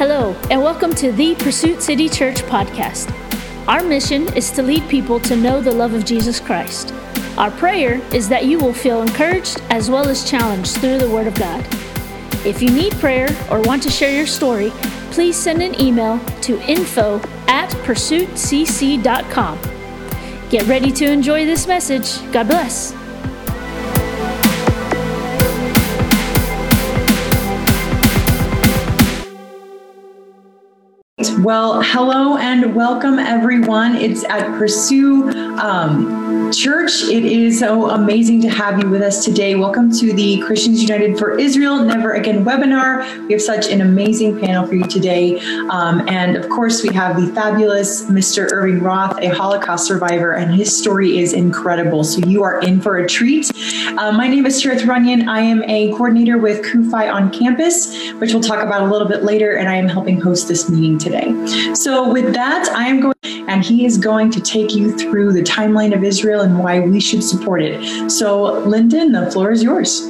Hello, and welcome to the Pursuit City Church podcast. Our mission is to lead people to know the love of Jesus Christ. Our prayer is that you will feel encouraged as well as challenged through the Word of God. If you need prayer or want to share your story, please send an email to info at pursuitcc.com. Get ready to enjoy this message. God bless. Well, hello and welcome, everyone. It's at Pursue um, Church. It is so amazing to have you with us today. Welcome to the Christians United for Israel Never Again webinar. We have such an amazing panel for you today. Um, and of course, we have the fabulous Mr. Irving Roth, a Holocaust survivor, and his story is incredible. So you are in for a treat. Uh, my name is Cherith Runyon. I am a coordinator with CUFI on campus, which we'll talk about a little bit later, and I am helping host this meeting today. So, with that, I am going, and he is going to take you through the timeline of Israel and why we should support it. So, Lyndon, the floor is yours.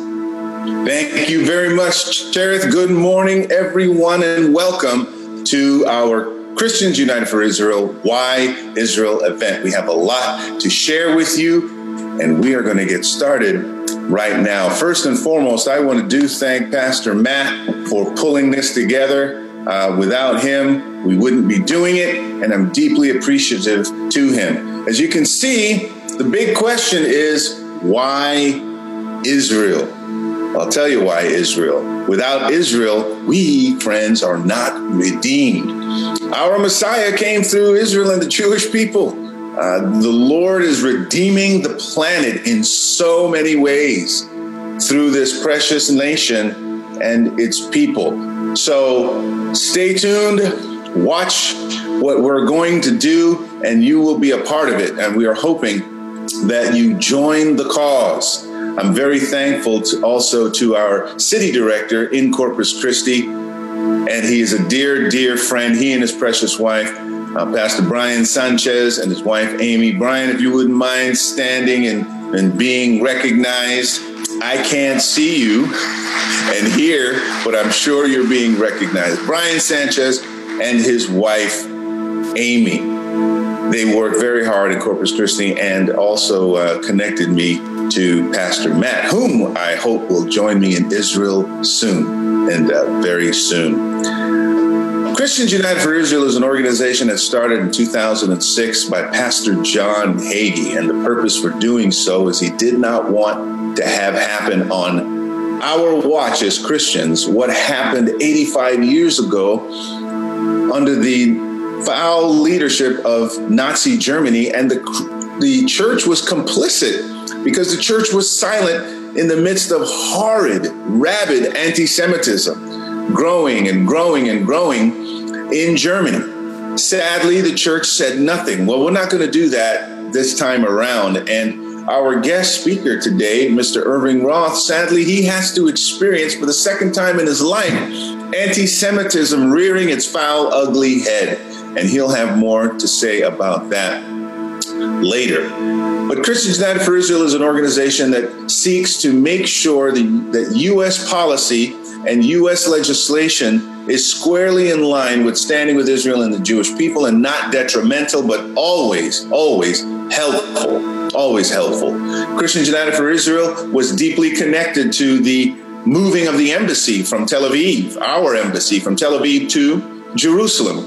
Thank you very much, Cherith. Good morning, everyone, and welcome to our Christians United for Israel Why Israel event. We have a lot to share with you, and we are going to get started right now. First and foremost, I want to do thank Pastor Matt for pulling this together. Uh, without him, we wouldn't be doing it, and I'm deeply appreciative to him. As you can see, the big question is why Israel? I'll tell you why Israel. Without Israel, we, friends, are not redeemed. Our Messiah came through Israel and the Jewish people. Uh, the Lord is redeeming the planet in so many ways through this precious nation and its people. So stay tuned, watch what we're going to do, and you will be a part of it. And we are hoping that you join the cause. I'm very thankful to also to our city director in Corpus Christi, and he is a dear, dear friend. He and his precious wife, uh, Pastor Brian Sanchez, and his wife Amy. Brian, if you wouldn't mind standing and, and being recognized. I can't see you and hear, but I'm sure you're being recognized. Brian Sanchez and his wife, Amy. They worked very hard in Corpus Christi and also uh, connected me to Pastor Matt, whom I hope will join me in Israel soon and uh, very soon. Christians United for Israel is an organization that started in 2006 by Pastor John Hagee, and the purpose for doing so is he did not want to have happen on our watch as Christians what happened 85 years ago under the foul leadership of Nazi Germany, and the, the church was complicit because the church was silent in the midst of horrid, rabid anti Semitism growing and growing and growing in Germany. Sadly, the church said nothing. Well, we're not going to do that this time around. And our guest speaker today, Mr. Irving Roth, sadly, he has to experience for the second time in his life anti Semitism rearing its foul, ugly head. And he'll have more to say about that later. But Christians United for Israel is an organization that seeks to make sure that U.S. policy and U.S. legislation is squarely in line with standing with Israel and the Jewish people and not detrimental, but always, always helpful, always helpful. Christians United for Israel was deeply connected to the moving of the embassy from Tel Aviv, our embassy from Tel Aviv to Jerusalem.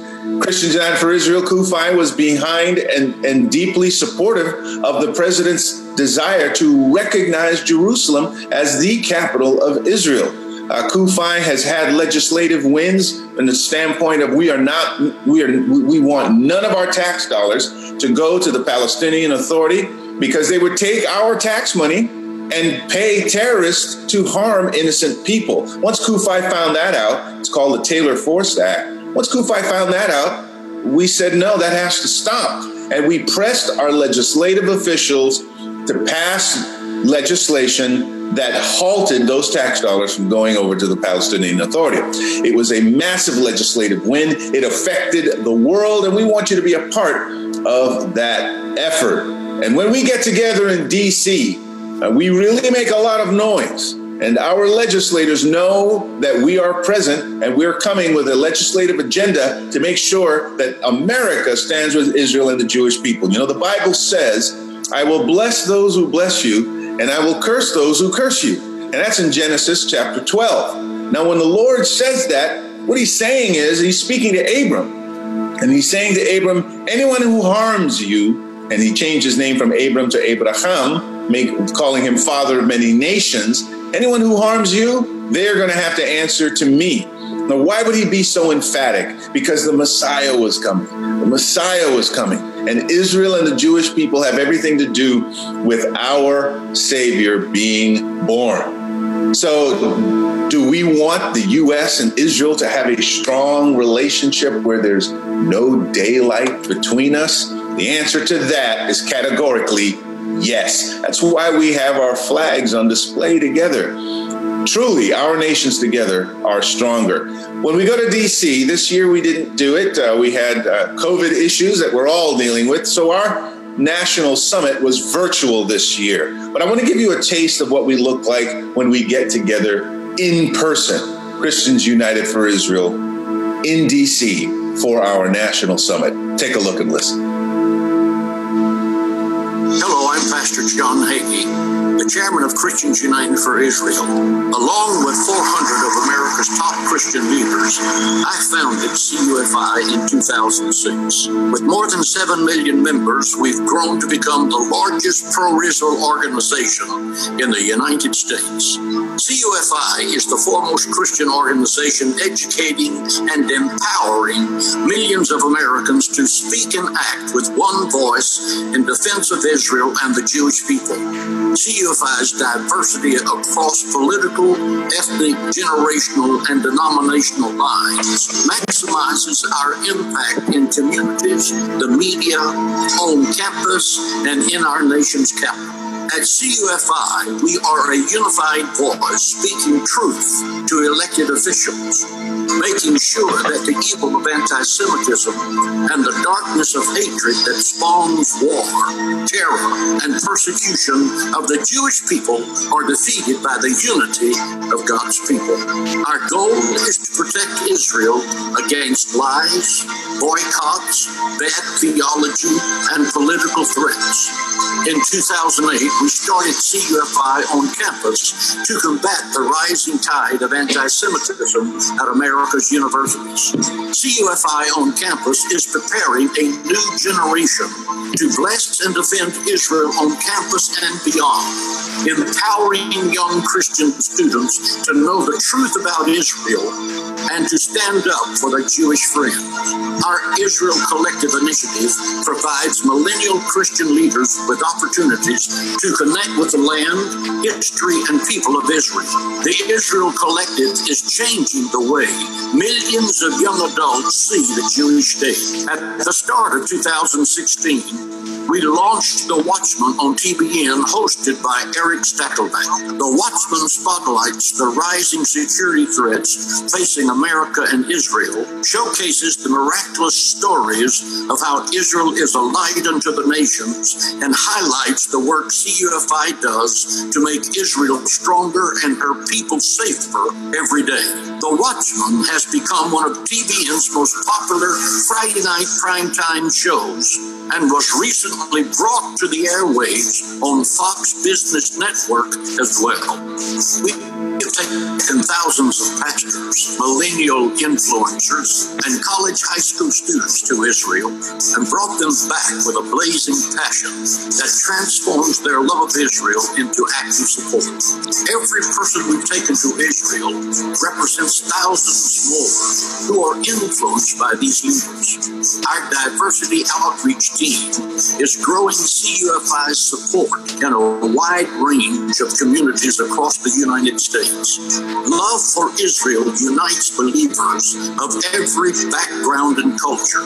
Christians United for Israel, CUFI, was behind and, and deeply supportive of the president's desire to recognize Jerusalem as the capital of Israel. Uh, CUFI has had legislative wins in the standpoint of we are not, we are, we want none of our tax dollars to go to the Palestinian Authority because they would take our tax money and pay terrorists to harm innocent people. Once CUFI found that out, it's called the Taylor Force Act. Once CUFI found that out, we said, no, that has to stop. And we pressed our legislative officials to pass legislation that halted those tax dollars from going over to the Palestinian Authority. It was a massive legislative win. It affected the world, and we want you to be a part of that effort. And when we get together in DC, uh, we really make a lot of noise. And our legislators know that we are present and we're coming with a legislative agenda to make sure that America stands with Israel and the Jewish people. You know, the Bible says, I will bless those who bless you, and I will curse those who curse you. And that's in Genesis chapter 12. Now, when the Lord says that, what he's saying is he's speaking to Abram. And he's saying to Abram, anyone who harms you, and he changed his name from Abram to Abraham, make, calling him father of many nations. Anyone who harms you, they're going to have to answer to me. Now, why would he be so emphatic? Because the Messiah was coming. The Messiah was coming. And Israel and the Jewish people have everything to do with our Savior being born. So, do we want the U.S. and Israel to have a strong relationship where there's no daylight between us? The answer to that is categorically yes. That's why we have our flags on display together. Truly, our nations together are stronger. When we go to DC, this year we didn't do it. Uh, we had uh, COVID issues that we're all dealing with. So our national summit was virtual this year. But I want to give you a taste of what we look like when we get together in person. Christians United for Israel in DC for our national summit. Take a look and listen. Pastor John Hagee, the chairman of Christians United for Israel, along with 400 of America's top Christian leaders, I founded CUFI in 2006. With more than 7 million members, we've grown to become the largest pro Israel organization in the United States. CUFI is the foremost Christian organization educating and empowering millions of Americans to speak and act with one voice in defense of Israel and the Jewish people. CUFI's diversity across political, ethnic, generational, and denominational lines maximizes our impact in communities, the media, on campus, and in our nation's capital. At CUFI, we are a unified voice speaking truth to elected officials, making sure that the evil of anti Semitism and the darkness of hatred that spawns war, terror, and persecution of the Jewish people are defeated by the unity of God's people. Our goal is to protect Israel against lies, boycotts, bad theology, and political threats. In 2008, we started CUFI on campus to combat the rising tide of anti Semitism at America's universities. CUFI on campus is preparing a new generation to bless and defend Israel on campus and beyond, empowering young Christian students to know the truth about Israel and to stand up for their Jewish friends. Our Israel Collective initiative provides millennial Christian leaders with opportunities to connect with the land, history, and people of Israel. The Israel Collective is changing the way millions of young adults see the Jewish state. At the start of 2016, we launched The Watchman on TBN, hosted by Erick Stakelbeck. The Watchman spotlights the rising security threats facing America and Israel, showcases the miraculous stories of how Israel is a light unto the nations, and highlights the work CUFI does to make Israel stronger and her people safer every day. The Watchman has become one of TBN's most popular Friday night primetime shows and was recently brought to the airwaves on Fox Business Network as well. We have taken thousands of pastors, millennial influencers, and college high school students to Israel and brought them back with a blazing passion that transforms their love of Israel into active support. Every person we've taken to Israel represents thousands more who are influenced by these leaders. Our diversity outreach team is growing CUFI's support in a wide range of communities across the United States. Love for Israel unites believers of every background and culture.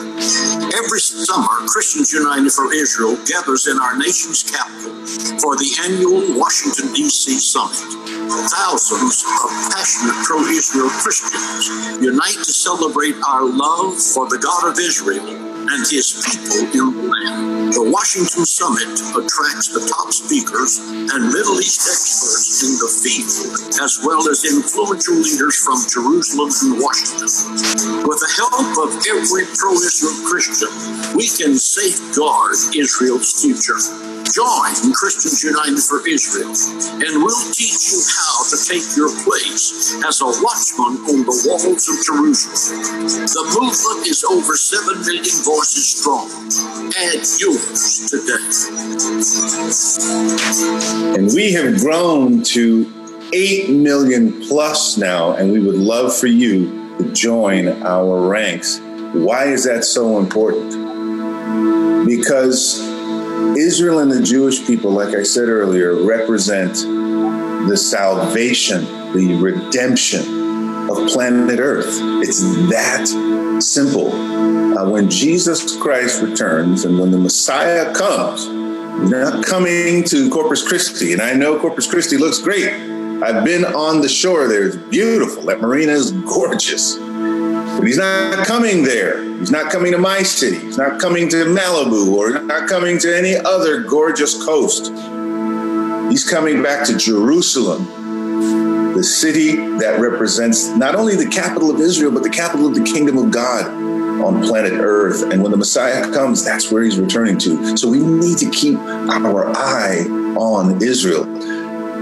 Every summer, Christians United for Israel gathers in our nation's capital for the annual Washington, D.C. summit. Thousands of passionate pro Israel Christians unite to celebrate our love for the God of Israel and his people in the land. The Washington Summit attracts the top speakers and Middle East experts in the field, as well as influential leaders from Jerusalem and Washington. With the help of every pro Israel Christian, we can safeguard Israel's future. Join Christians United for Israel, and we'll teach you how to take your place as a watchman on the walls of Jerusalem. The movement is over 7 million voices strong. Add yours today. And we have grown to 8 million plus now, and we would love for you to join our ranks. Why is that so important? Because Israel and the Jewish people, like I said earlier, represent the salvation, the redemption of planet Earth. It's that simple. Uh, when Jesus Christ returns and when the Messiah comes, not coming to Corpus Christi. And I know Corpus Christi looks great. I've been on the shore there. It's beautiful. That marina is gorgeous. But he's not coming there. He's not coming to my city. He's not coming to Malibu or not coming to any other gorgeous coast. He's coming back to Jerusalem, the city that represents not only the capital of Israel, but the capital of the kingdom of God on planet Earth. And when the Messiah comes, that's where he's returning to. So we need to keep our eye on Israel.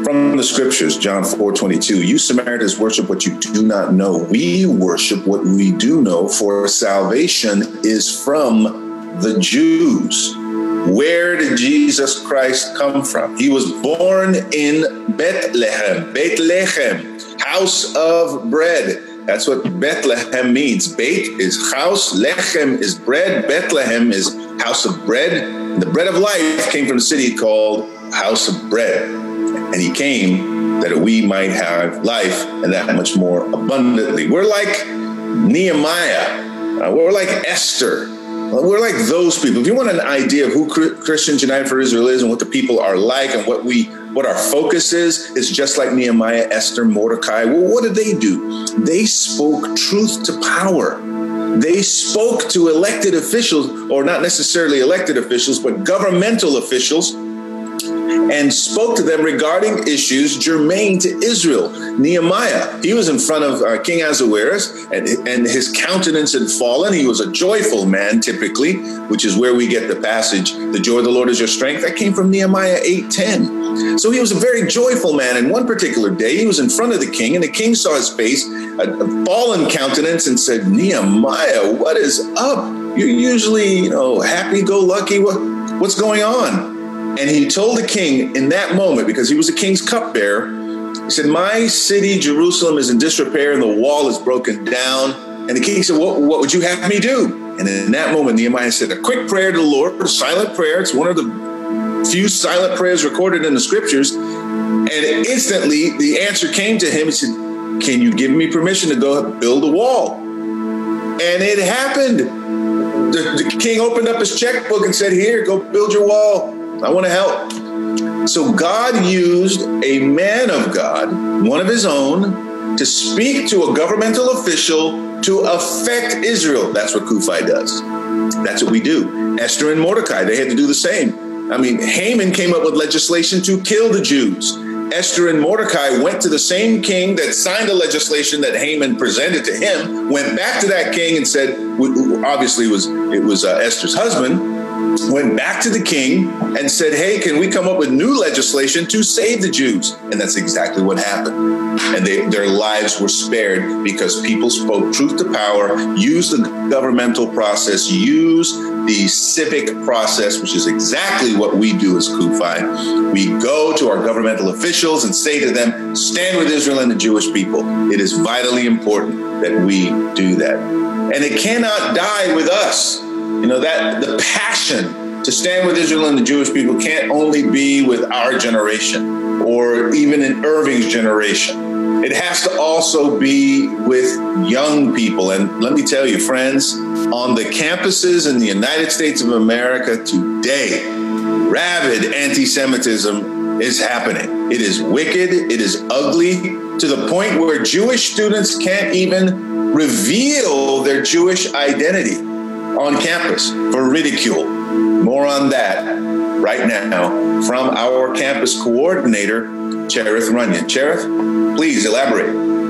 From the scriptures, John 4 22, you Samaritans worship what you do not know. We worship what we do know, for salvation is from the Jews. Where did Jesus Christ come from? He was born in Bethlehem, Bethlehem, house of bread. That's what Bethlehem means. Beit is house, Lechem is bread, Bethlehem is house of bread. The bread of life came from a city called House of Bread. And he came that we might have life and that much more abundantly. We're like Nehemiah, uh, we're like Esther. We're like those people. If you want an idea of who Christians United for Israel is and what the people are like and what we what our focus is, is just like Nehemiah, Esther, Mordecai. Well, what did they do? They spoke truth to power. They spoke to elected officials, or not necessarily elected officials, but governmental officials and spoke to them regarding issues germane to Israel. Nehemiah, he was in front of uh, King Ahasuerus, and, and his countenance had fallen. He was a joyful man, typically, which is where we get the passage, "The joy of the Lord is your strength." That came from Nehemiah eight ten. So he was a very joyful man. And one particular day, he was in front of the king, and the king saw his face, a, fallen countenance, and said, "Nehemiah, what is up? You're usually, you know, happy-go-lucky. What, what's going on?" And he told the king in that moment, because he was the king's cupbearer, he said, My city, Jerusalem, is in disrepair and the wall is broken down. And the king said, What, what would you have me do? And in that moment, Nehemiah said a quick prayer to the Lord, a silent prayer. It's one of the few silent prayers recorded in the scriptures. And instantly, the answer came to him. He said, Can you give me permission to go build a wall? And it happened. The, the king opened up his checkbook and said, Here, go build your wall. I want to help. So God used a man of God, one of his own, to speak to a governmental official to affect Israel. That's what CUFI does. That's what we do. Esther and Mordecai, they had to do the same. I mean, Haman came up with legislation to kill the Jews. Esther and Mordecai went to the same king that signed the legislation that Haman presented to him, went back to that king and said, obviously it was it was uh, Esther's husband, went back to the king and said, Hey, can we come up with new legislation to save the Jews? And that's exactly what happened. And they, their lives were spared because people spoke truth to power, used the governmental process, used the civic process, which is exactly what we do as CUFI. We go to our governmental officials and say to them, Stand with Israel and the Jewish people. It is vitally important that we do that. And it cannot die with us. You know, that the passion to stand with Israel and the Jewish people can't only be with our generation or even in Irving's generation. It has to also be with young people. And let me tell you, friends, on the campuses in the United States of America today, rabid anti Semitism is happening. It is wicked, it is ugly, to the point where Jewish students can't even reveal their Jewish identity. On campus for ridicule. More on that right now from our campus coordinator, Cherith Runyon. Cherith, please elaborate.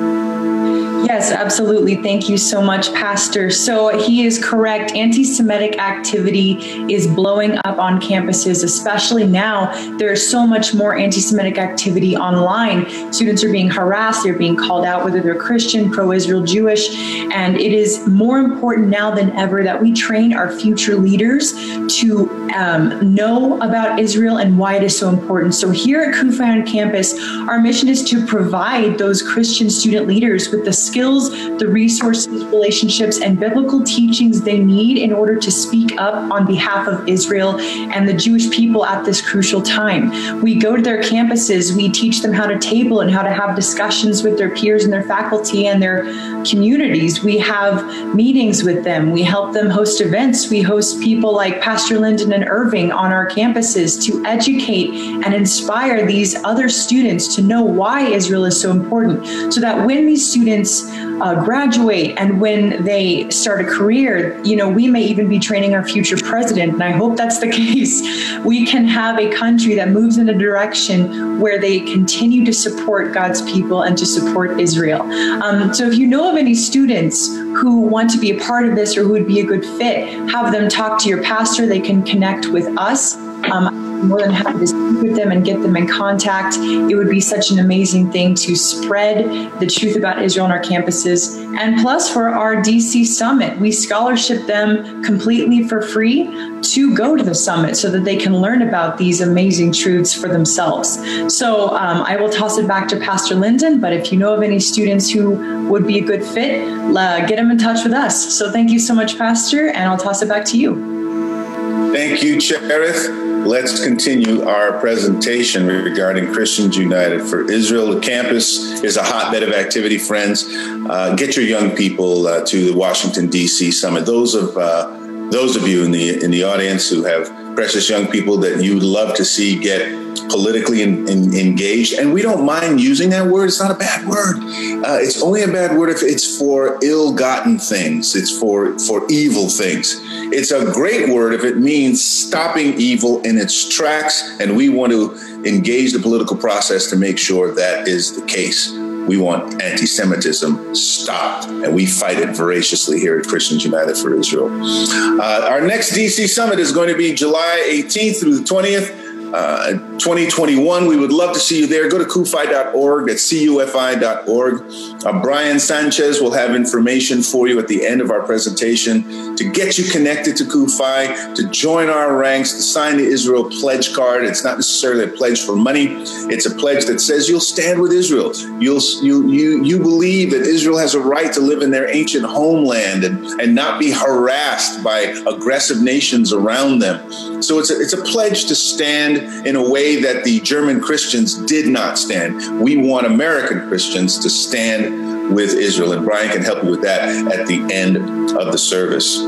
Yes, absolutely. Thank you so much, Pastor. So he is correct. Anti Semitic activity is blowing up on campuses, especially now. There's so much more anti Semitic activity online. Students are being harassed, they're being called out, whether they're Christian, pro Israel, Jewish. And it is more important now than ever that we train our future leaders to um, know about Israel and why it is so important. So here at CUFI on campus, our mission is to provide those Christian student leaders with the skills, the resources, relationships, and biblical teachings they need in order to speak up on behalf of Israel and the Jewish people at this crucial time. We go to their campuses, we teach them how to table and how to have discussions with their peers and their faculty and their communities. We have meetings with them, we help them host events, we host people like Pastor Lyndon and Irving on our campuses to educate and inspire these other students to know why Israel is so important so that when these students uh, graduate and when they start a career, you know, we may even be training our future president. And I hope that's the case. We can have a country that moves in a direction where they continue to support God's people and to support Israel. Um, so if you know of any students who want to be a part of this or who would be a good fit, have them talk to your pastor. They can connect with us. Um, more than happy to speak with them and get them in contact. It would be such an amazing thing to spread the truth about Israel on our campuses. And plus, for our DC summit, we scholarship them completely for free to go to the summit so that they can learn about these amazing truths for themselves. So um, I will toss it back to Pastor Lyndon, but if you know of any students who would be a good fit, uh, get them in touch with us. So thank you so much, Pastor, and I'll toss it back to you. Thank you, Cherith. Let's continue our presentation regarding Christians United for Israel. The campus is a hotbed of activity, friends. Uh, get your young people uh, to the Washington D.C. summit. Those of uh, those of you in the in the audience who have precious young people that you'd love to see get politically in, in, engaged. And we don't mind using that word. It's not a bad word. Uh, it's only a bad word if it's for ill-gotten things. It's for for evil things. It's a great word if it means stopping evil in its tracks. And we want to engage the political process to make sure that is the case. We want anti Semitism stopped, and we fight it voraciously here at Christians United for Israel. Uh, our next DC summit is going to be July 18th through the 20th. Uh, 2021. We would love to see you there. Go to cufi.org at cufi.org. Uh, Brian Sanchez will have information for you at the end of our presentation to get you connected to CUFI, to join our ranks, to sign the Israel pledge card. It's not necessarily a pledge for money. It's a pledge that says you'll stand with Israel. You'll you you you believe that Israel has a right to live in their ancient homeland and, and not be harassed by aggressive nations around them. So it's a, it's a pledge to stand in a way that the German Christians did not stand. We want American Christians to stand with Israel. And Brian can help you with that at the end of the service.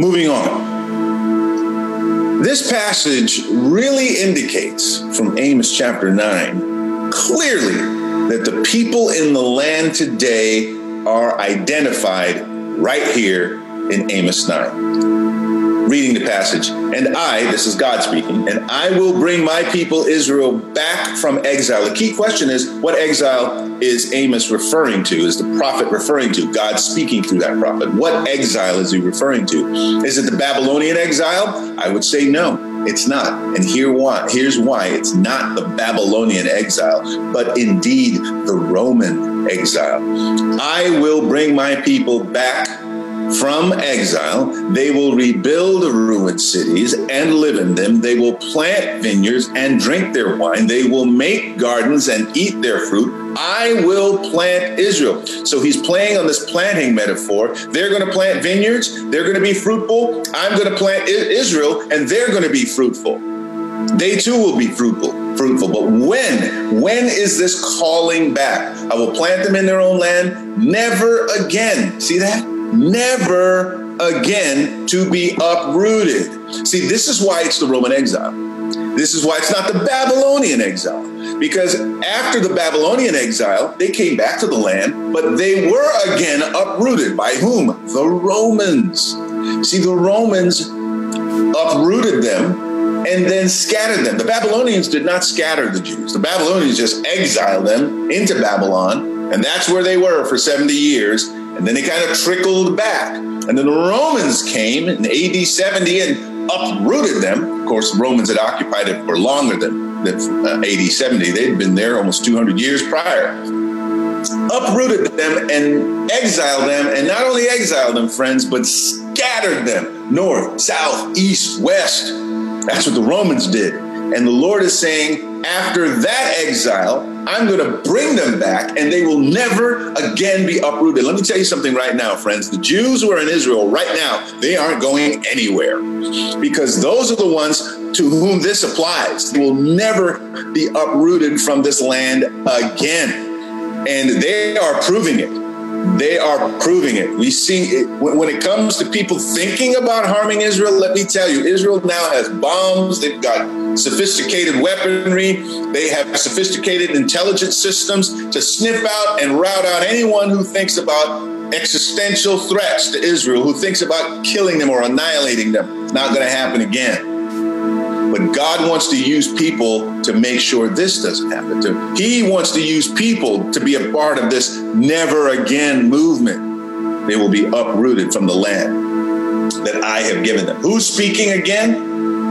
Moving on. This passage really indicates from Amos chapter 9 clearly that the people in the land today are identified right here in Amos 9 reading the passage. And I, this is God speaking, and I will bring my people Israel back from exile. The key question is what exile is Amos referring to? Is the prophet referring to? God speaking through that prophet. What exile is he referring to? Is it the Babylonian exile? I would say no. It's not. And here why, here's why. It's not the Babylonian exile, but indeed the Roman exile. I will bring my people back from exile. They will rebuild the ruined cities and live in them. They will plant vineyards and drink their wine. They will make gardens and eat their fruit. I will plant Israel. So he's playing on this planting metaphor. They're going to plant vineyards. They're going to be fruitful. I'm going to plant Israel and they're going to be fruitful. They too will be fruitful fruitful. But when? When is this calling back? I will plant them in their own land. Never again. See that? Never again to be uprooted. See, this is why it's the Roman exile. This is why it's not the Babylonian exile. Because after the Babylonian exile, they came back to the land, but they were again uprooted by whom? The Romans. See, the Romans uprooted them and then scattered them. The Babylonians did not scatter the Jews. The Babylonians just exiled them into Babylon, and that's where they were for 70 years. And then it kind of trickled back. And then the Romans came in AD 70 and uprooted them. Of course, the Romans had occupied it for longer than, than uh, AD 70. They'd been there almost 200 years prior. Uprooted them and exiled them, and not only exiled them, friends, but scattered them north, south, east, west. That's what the Romans did. And the Lord is saying, after that exile, I'm going to bring them back and they will never again be uprooted. Let me tell you something right now, friends. The Jews who are in Israel right now, they aren't going anywhere because those are the ones to whom this applies. They will never be uprooted from this land again. And they are proving it. They are proving it. We see it, when it comes to people thinking about harming Israel. Let me tell you, Israel now has bombs. They've got sophisticated weaponry. They have sophisticated intelligence systems to sniff out and rout out anyone who thinks about existential threats to Israel, who thinks about killing them or annihilating them. It's not going to happen again. But God wants to use people to make sure this doesn't happen. To, he wants to use people to be a part of this never again movement. They will be uprooted from the land that I have given them. Who's speaking again?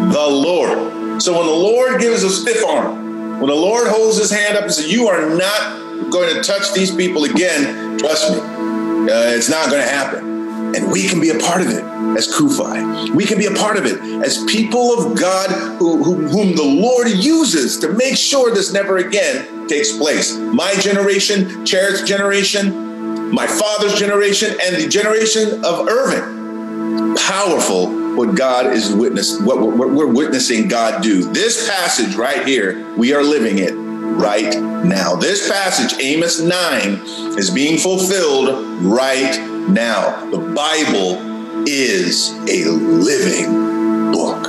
The Lord. So when the Lord gives a stiff arm, when the Lord holds his hand up and says, You are not going to touch these people again, trust me, uh, it's not going to happen. And we can be a part of it as CUFI. We can be a part of it as people of God who, who, whom the Lord uses to make sure this never again takes place. My generation, Cherith's generation, my father's generation, and the generation of Irvin. Powerful what God is witness, what, what we're witnessing God do. This passage right here, we are living it right now. This passage, Amos 9, is being fulfilled right now. The Bible is a living book.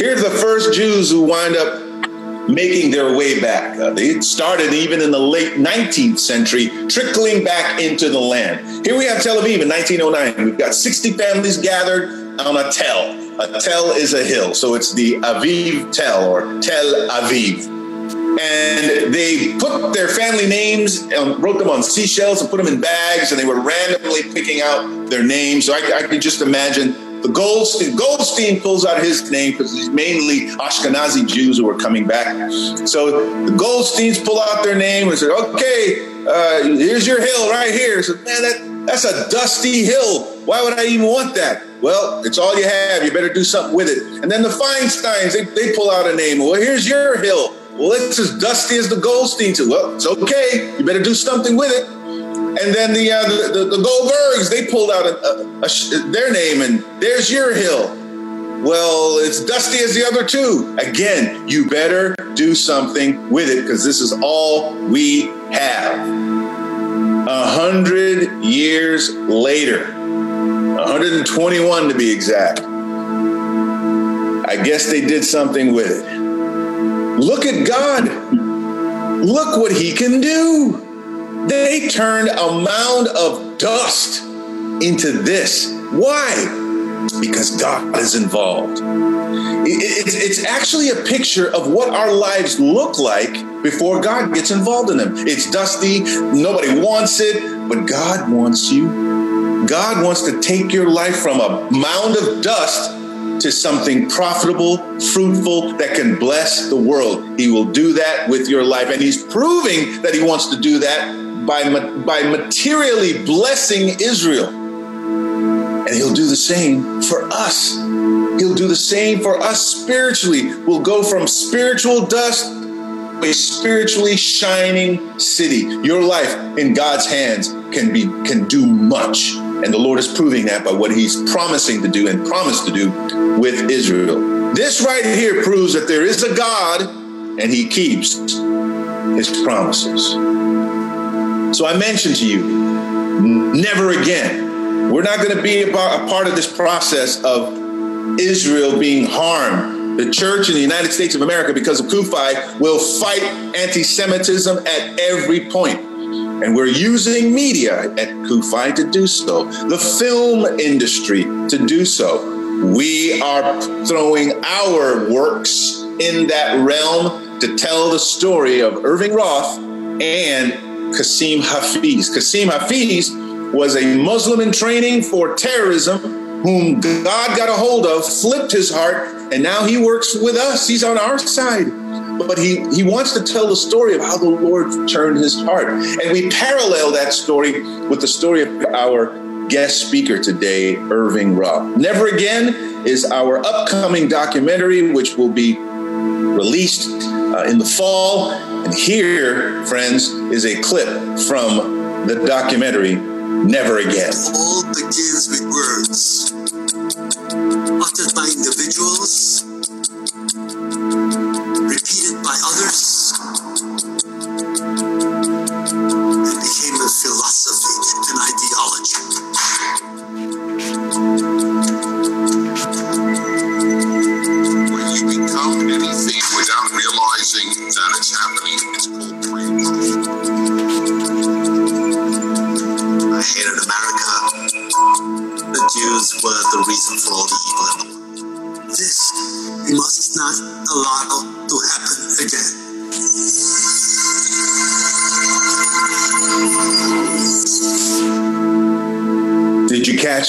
Here's the first Jews who wind up making their way back. Uh, they started even in the late 19th century, trickling back into the land. Here we have Tel Aviv in 1909. We've got 60 families gathered on a tel. A tel is a hill, so it's the Aviv Tel or Tel Aviv and they put their family names and wrote them on seashells and put them in bags, and they were randomly picking out their names. So I, I could just imagine the Goldstein. Goldstein pulls out his name because he's mainly Ashkenazi Jews who were coming back. So the Goldsteins pull out their name and said, "Okay, uh, here's your hill right here." So man, that that's a dusty hill. Why would I even want that? Well, it's all you have. You better do something with it. And then the Feinsteins, they, they pull out a name. Well, here's your hill. Well, it's as dusty as the Goldstein. Well, it's okay. You better do something with it. And then the uh, the, the, the, Goldbergs, they pulled out a, a, a, their name, and there's your hill. Well, it's dusty as the other two. Again, you better do something with it because this is all we have. A hundred years later, 121 to be exact. I guess they did something with it. Look at God. Look what he can do. They turned a mound of dust into this. Why? Because God is involved. It's actually a picture of what our lives look like before God gets involved in them. It's dusty, nobody wants it, but God wants you. God wants to take your life from a mound of dust to something profitable, fruitful, that can bless the world. He will do that with your life. And he's proving that he wants to do that by, by materially blessing Israel. And he'll do the same for us. He'll do the same for us spiritually. We'll go from spiritual dust to a spiritually shining city. Your life in God's hands can be can do much. And the Lord is proving that by what he's promising to do and promised to do with Israel. This right here proves that there is a God and he keeps his promises. So I mentioned to you, never again. We're not going to be a part of this process of Israel being harmed The church in the United States of America, because of CUFI, will fight anti Semitism at every point. And we're using media at CUFI to do so, the film industry to do so. We are throwing our works in that realm to tell the story of Irving Roth and Kasim Hafeez. Kasim Hafeez was a Muslim in training for terrorism whom God got a hold of, flipped his heart, and now he works with us. He's on our side. But he, he wants to tell the story of how the Lord turned his heart. And we parallel that story with the story of our guest speaker today, Irving Roth. Never Again is our upcoming documentary, which will be released uh, in the fall. And here, friends, is a clip from the documentary Never Again. All begins with words uttered by individuals, repeated by others,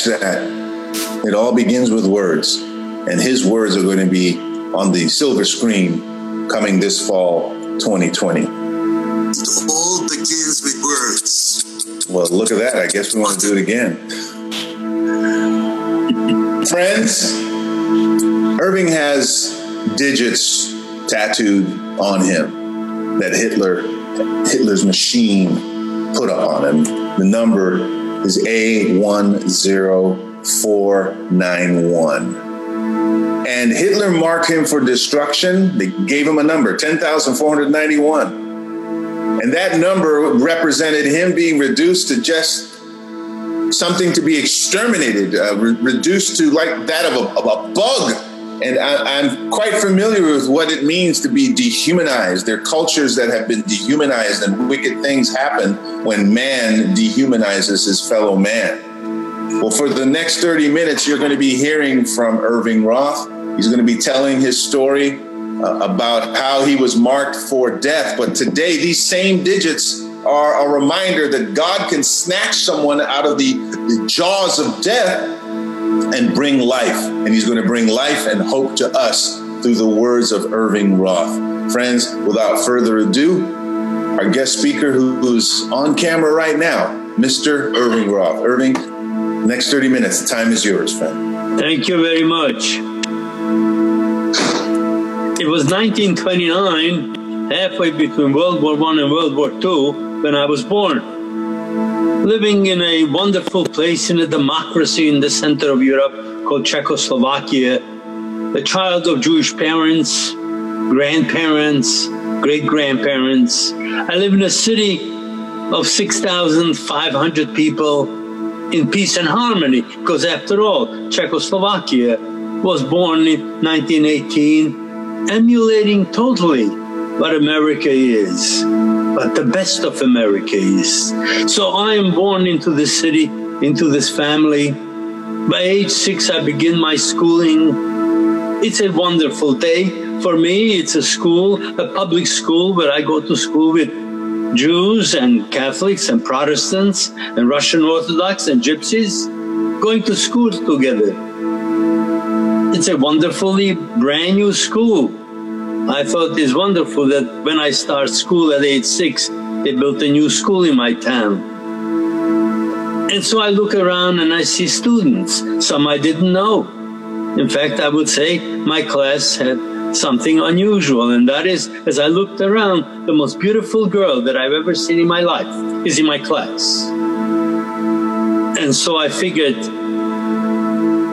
That? It all begins with words, and his words are going to be on the silver screen coming this fall 2020. It all begins with words. Well, look at that. I guess we want to do it again. Friends, Irving has digits tattooed on him that Hitler, Hitler's machine put up on him. The number is A10491. And Hitler marked him for destruction. They gave him a number, 10,491. And that number represented him being reduced to just something to be exterminated, uh, re- reduced to like that of a, of a bug. And I, I'm quite familiar with what it means to be dehumanized. There are cultures that have been dehumanized, and wicked things happen when man dehumanizes his fellow man. Well, for the next 30 minutes, you're going to be hearing from Irving Roth. He's going to be telling his story uh, about how he was marked for death. But today, these same digits are a reminder that God can snatch someone out of the, the jaws of death and bring life. And he's going to bring life and hope to us through the words of Irving Roth. Friends, without further ado, our guest speaker who's on camera right now, Mr. Irving Roth. Irving, next 30 minutes, the time is yours, friend. Thank you very much. It was 1929, halfway between World War I and World War II, when I was born. Living in a wonderful place in a democracy in the center of Europe called Czechoslovakia, the child of Jewish parents, grandparents, great grandparents. I live in a city of 6,500 people in peace and harmony because after all Czechoslovakia was born in 1918 emulating totally what America is what the best of America is so I am born into this city into this family by age 6 I begin my schooling it's a wonderful day for me it's a school a public school where I go to school with Jews and Catholics and Protestants and Russian Orthodox and Gypsies going to school together. It's a wonderfully brand new school. I thought it's wonderful that when I start school at age six, they built a new school in my town. And so I look around and I see students, some I didn't know. In fact, I would say my class had something unusual, and that is, as I looked around, the most beautiful girl that I've ever seen in my life is in my class. And so I figured,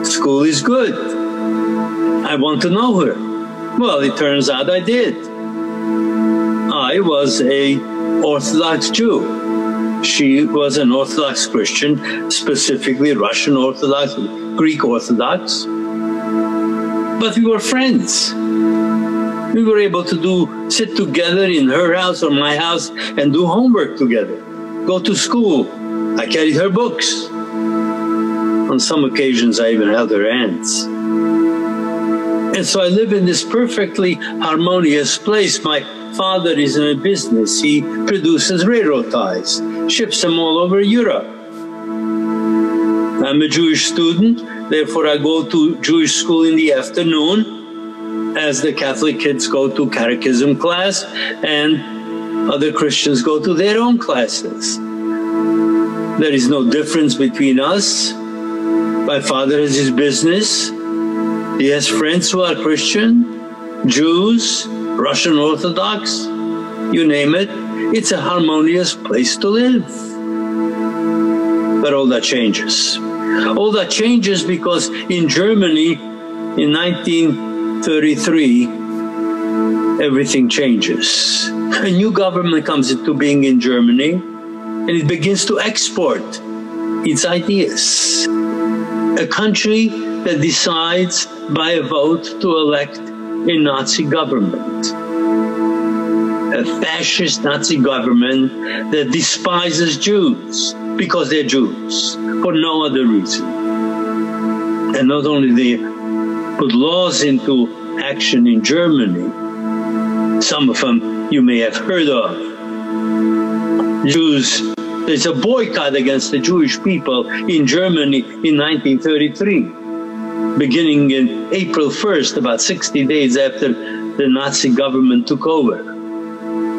school is good. I want to know her. Well, it turns out I did. I was a Orthodox Jew. She was an Orthodox Christian, specifically Russian Orthodox, Greek Orthodox. but we were friends. We were able to do sit together in her house or my house and do homework together, go to school. I carried her books. On some occasions, I even held her hands. And so I live in this perfectly harmonious place. My father is in a business. He produces railroad ties, ships them all over Europe. I'm a Jewish student, therefore I go to Jewish school in the afternoon as the Catholic kids go to catechism class and other Christians go to their own classes. There is no difference between us. My father has his business. He has friends who are Christian, Jews, Russian Orthodox, you name it. It's a harmonious place to live. But all that changes. All that changes because in Germany in 1933, everything changes. A new government comes into being in Germany and it begins to export its ideas. A country that decides by a vote to elect a Nazi government. A fascist Nazi government that despises Jews because they're Jews for no other reason. And not only they put laws into action in Germany, some of them you may have heard of. Jews, there's a boycott against the Jewish people in Germany in 1933 beginning in April 1st, about 60 days after the Nazi government took over.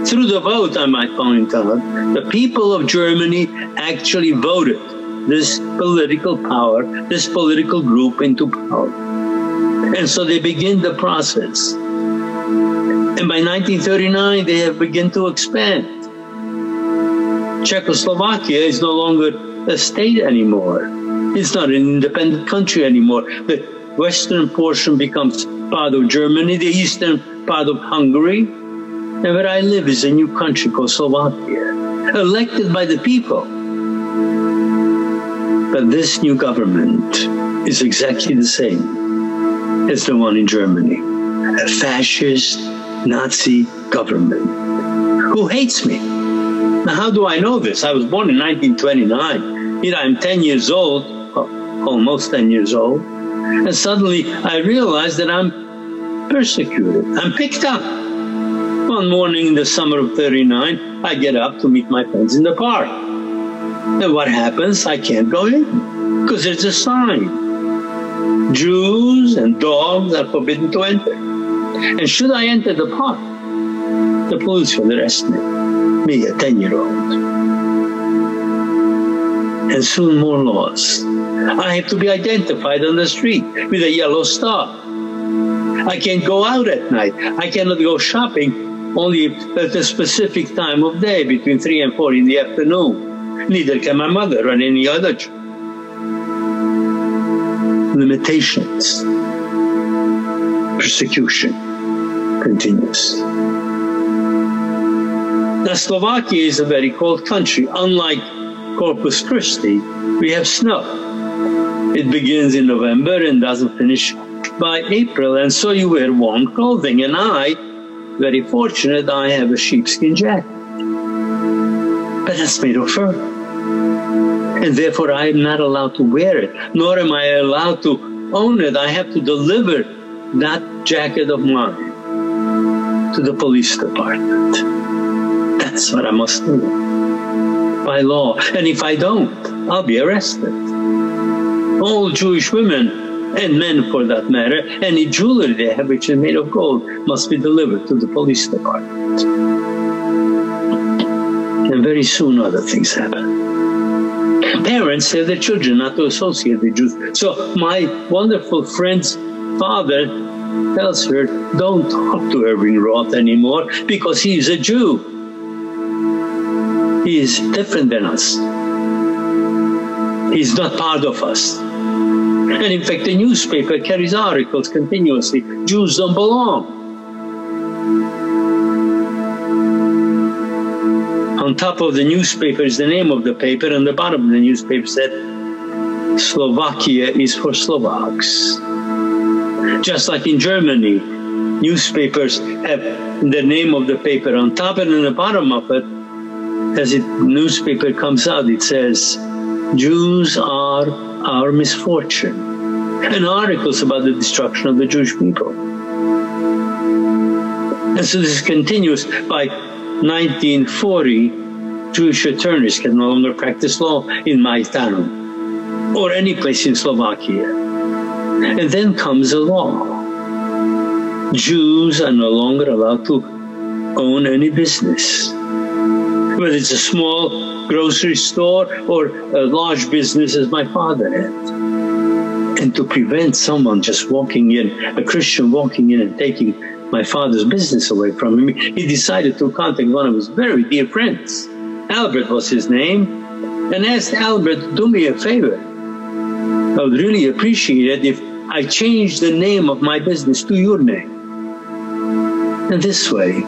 Through the vote, I might point out, the people of Germany actually voted this political power, this political group into power. And so they begin the process. And by 1939, they have begun to expand. Czechoslovakia is no longer a state anymore. It's not an independent country anymore. The western portion becomes part of Germany, the eastern part of Hungary. And where I live is a new country called Slovakia, elected by the people. But this new government is exactly the same as the one in Germany, a fascist Nazi government who hates me. Now, how do I know this? I was born in 1929. You know, I'm 10 years old, almost 10 years old, and suddenly I realized that I'm persecuted. I'm picked up. One morning in the summer of 39, I get up to meet my friends in the park. And what happens? I can't go in because there's a sign. Jews and dogs are forbidden to enter. And should I enter the park, the police will arrest me, me, a 10 year old. And soon more laws. I have to be identified on the street with a yellow star. I can't go out at night. I cannot go shopping only at a specific time of day between 3 and 4 in the afternoon. Neither can my mother or any other. Limitations. Persecution continues. Now, Slovakia is a very cold country. Unlike Corpus Christi, we have snow. It begins in November and doesn't finish by April, and so you wear warm clothing. And I, very fortunate, I have a sheepskin jacket. But that's made of fur. And therefore, I am not allowed to wear it, nor am I allowed to own it. I have to deliver that jacket of mine to the police department. That's what I must do by law. And if I don't, I'll be arrested. All Jewish women and men for that matter, any jewelry they have which is made of gold must be delivered to the police department. And very soon other things happen. Parents tell their children not to associate with Jews. So my wonderful friend's father tells her, don't talk to Erwin Roth anymore because he is a Jew. He is different than us. He's not part of us. And in fact, the newspaper carries articles continuously. Jews don't belong. On top of the newspaper is the name of the paper, and the bottom of the newspaper said, Slovakia is for Slovaks. Just like in Germany, newspapers have the name of the paper on top and on the bottom of it, as it newspaper comes out, it says, Jews are our misfortune. And articles about the destruction of the Jewish people. And so this continues by 1940, Jewish attorneys can no longer practice law in town or any place in Slovakia. And then comes a law. Jews are no longer allowed to own any business, whether it's a small grocery store or a large business as my father had. And to prevent someone just walking in, a Christian walking in and taking my father's business away from him, he decided to contact one of his very dear friends. Albert was his name, and asked Albert, do me a favor. I would really appreciate it if I changed the name of my business to your name. And this way,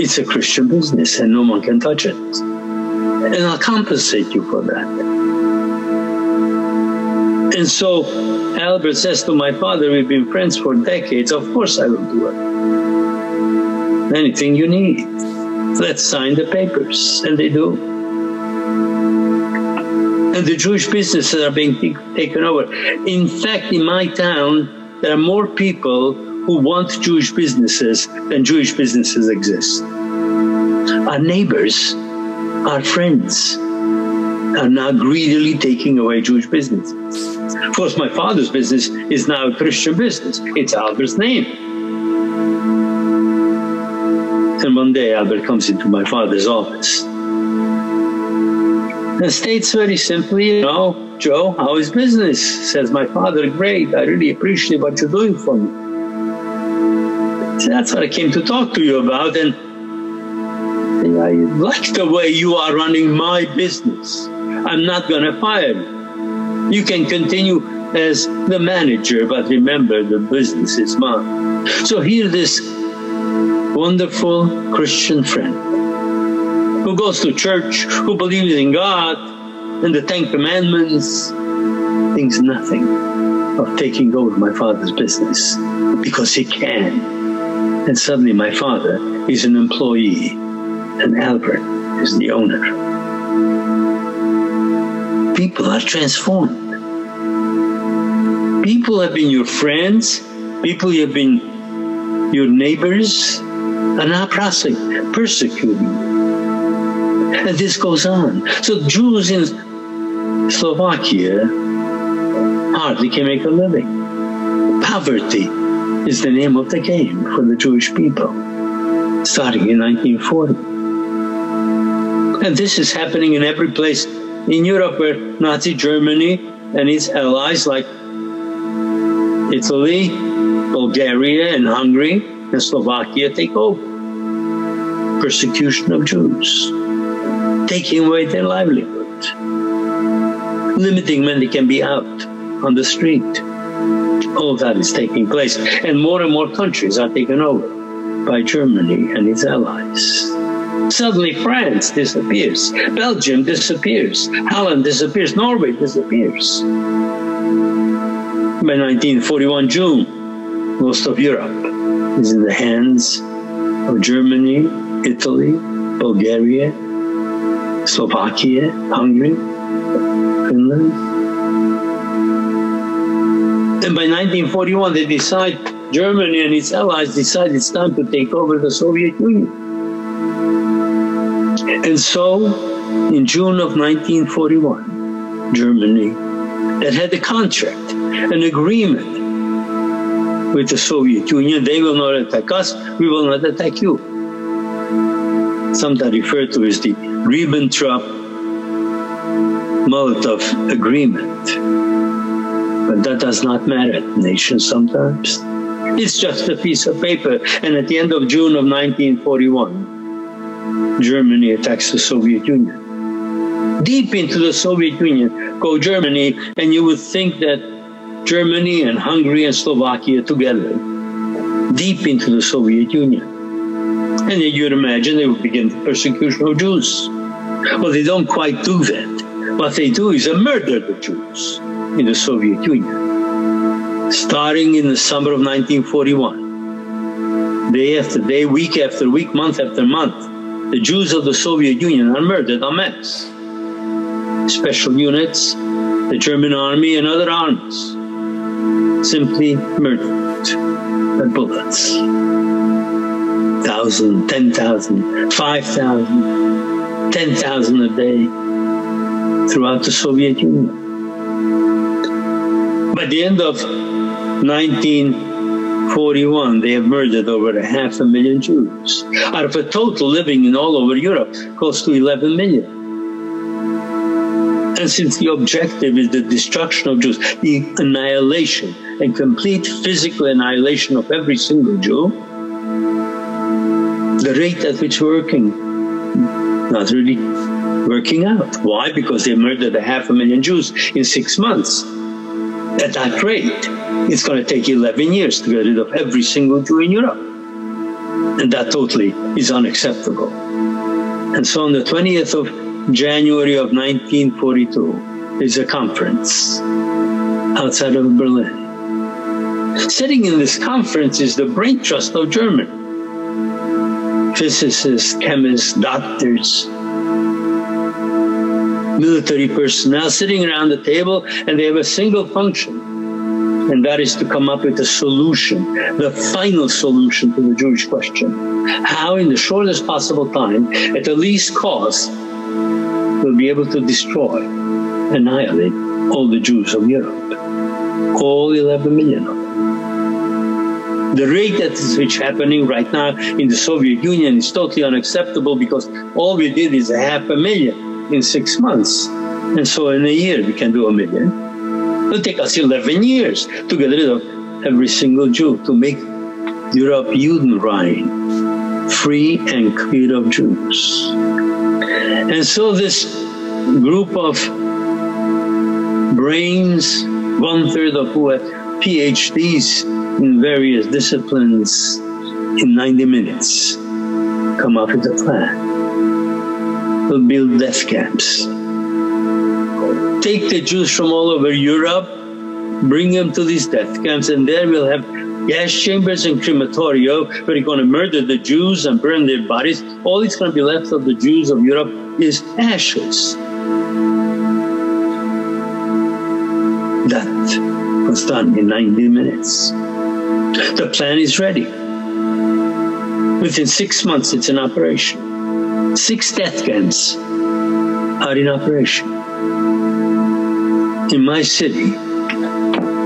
it's a Christian business and no one can touch it. And I'll compensate you for that. And so Albert says to my father, we've been friends for decades, of course I will do it. Anything you need, let's sign the papers. And they do. And the Jewish businesses are being taken over. In fact, in my town, there are more people who want Jewish businesses than Jewish businesses exist. Our neighbors, our friends, are now greedily taking away Jewish businesses. Of course, my father's business is now a Christian business. It's Albert's name. And one day Albert comes into my father's office and states very simply, you know, Joe, how is business? Says my father, great, I really appreciate what you're doing for me. So that's what I came to talk to you about and I like the way you are running my business. I'm not going to fire you. You can continue as the manager, but remember the business is mine. So here this wonderful Christian friend who goes to church, who believes in God and the Ten Commandments, thinks nothing of taking over my father's business because he can. And suddenly my father is an employee and Albert is the owner people are transformed. People have been your friends, people have been your neighbors, are now persecuting And this goes on. So Jews in Slovakia hardly can make a living. Poverty is the name of the game for the Jewish people, starting in 1940. And this is happening in every place in Europe where Nazi Germany and its allies like Italy, Bulgaria and Hungary and Slovakia take over. Persecution of Jews, taking away their livelihood, limiting when they can be out on the street. All that is taking place and more and more countries are taken over by Germany and its allies. Suddenly France disappears, Belgium disappears, Holland disappears, Norway disappears. By 1941 June, most of Europe is in the hands of Germany, Italy, Bulgaria, Slovakia, Hungary, Finland. And by 1941 they decide, Germany and its allies decide it's time to take over the Soviet Union. And so, in June of 1941, Germany, that had a contract, an agreement with the Soviet Union, they will not attack us, we will not attack you. Sometimes referred to as the Ribbentrop-Molotov agreement. But that does not matter to nations sometimes. It's just a piece of paper. And at the end of June of 1941, Germany attacks the Soviet Union. Deep into the Soviet Union go Germany and you would think that Germany and Hungary and Slovakia together, deep into the Soviet Union. And you'd imagine they would begin the persecution of Jews. Well, they don't quite do that. What they do is they murder the Jews in the Soviet Union. starting in the summer of 1941. Day after day, week after week, month after month, the Jews of the Soviet Union are murdered en masse. Special units, the German army and other armies simply murdered by bullets. Thousand, ten thousand, five thousand, ten thousand a day throughout the Soviet Union. By the end of 1941, they have murdered over a half a million Jews, out of a total living in all over Europe, close to 11 million. And since the objective is the destruction of Jews, the annihilation and complete physical annihilation of every single Jew, the rate at which we're working, not really working out. Why? Because they murdered a half a million Jews in six months. At that rate, it's going to take 11 years to get rid of every single Jew in Europe. And that totally is unacceptable. And so on the 20th of January of 1942, there's a conference outside of Berlin. Sitting in this conference is the brain trust of Germany physicists, chemists, doctors, military personnel sitting around the table and they have a single function and that is to come up with a solution, the final solution to the Jewish question. How in the shortest possible time, at the least cost, we'll be able to destroy, annihilate all the Jews of Europe, all 11 million of them. The rate at which happening right now in the Soviet Union is totally unacceptable because all we did is a half a million in six months. And so in a year we can do a million. It'll take us 11 years to get rid of every single Jew, to make Europe Judenrein, free and clear of Jews. And so this group of brains, one third of who have PhDs in various disciplines in 90 minutes, come up with a plan will build death camps. Take the Jews from all over Europe, bring them to these death camps, and there we'll have gas chambers and crematoria where you're going to murder the Jews and burn their bodies. All that's going to be left of the Jews of Europe is ashes. That was done in 90 minutes. The plan is ready. Within six months, it's in operation six death camps are in operation. In my city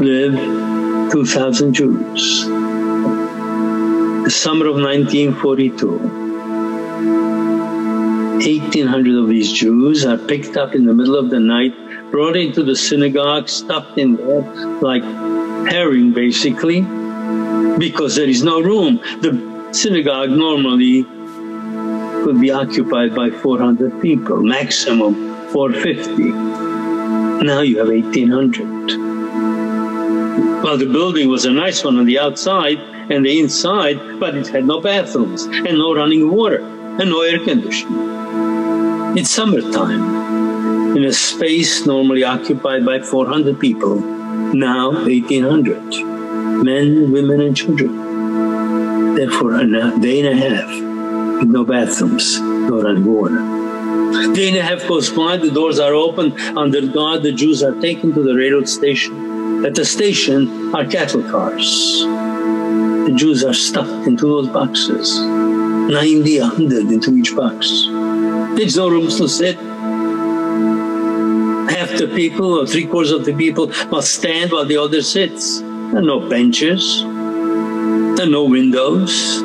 live 2,000 Jews. The summer of 1942, 1,800 of these Jews are picked up in the middle of the night, brought into the synagogue, stuffed in there like herring basically, because there is no room. The synagogue normally be occupied by 400 people, maximum 450. Now you have 1800. Well, the building was a nice one on the outside and the inside, but it had no bathrooms and no running water and no air conditioning. It's summertime in a space normally occupied by 400 people, now 1800 men, women, and children. Therefore, a day and a half no bathrooms, no water. And a half goes by, the doors are open, under guard the Jews are taken to the railroad station. At the station are cattle cars. The Jews are stuffed into those boxes, 90, 100 into each box. There's no rooms to sit. Half the people or three quarters of the people must stand while the other sits. There are no benches, there are no windows,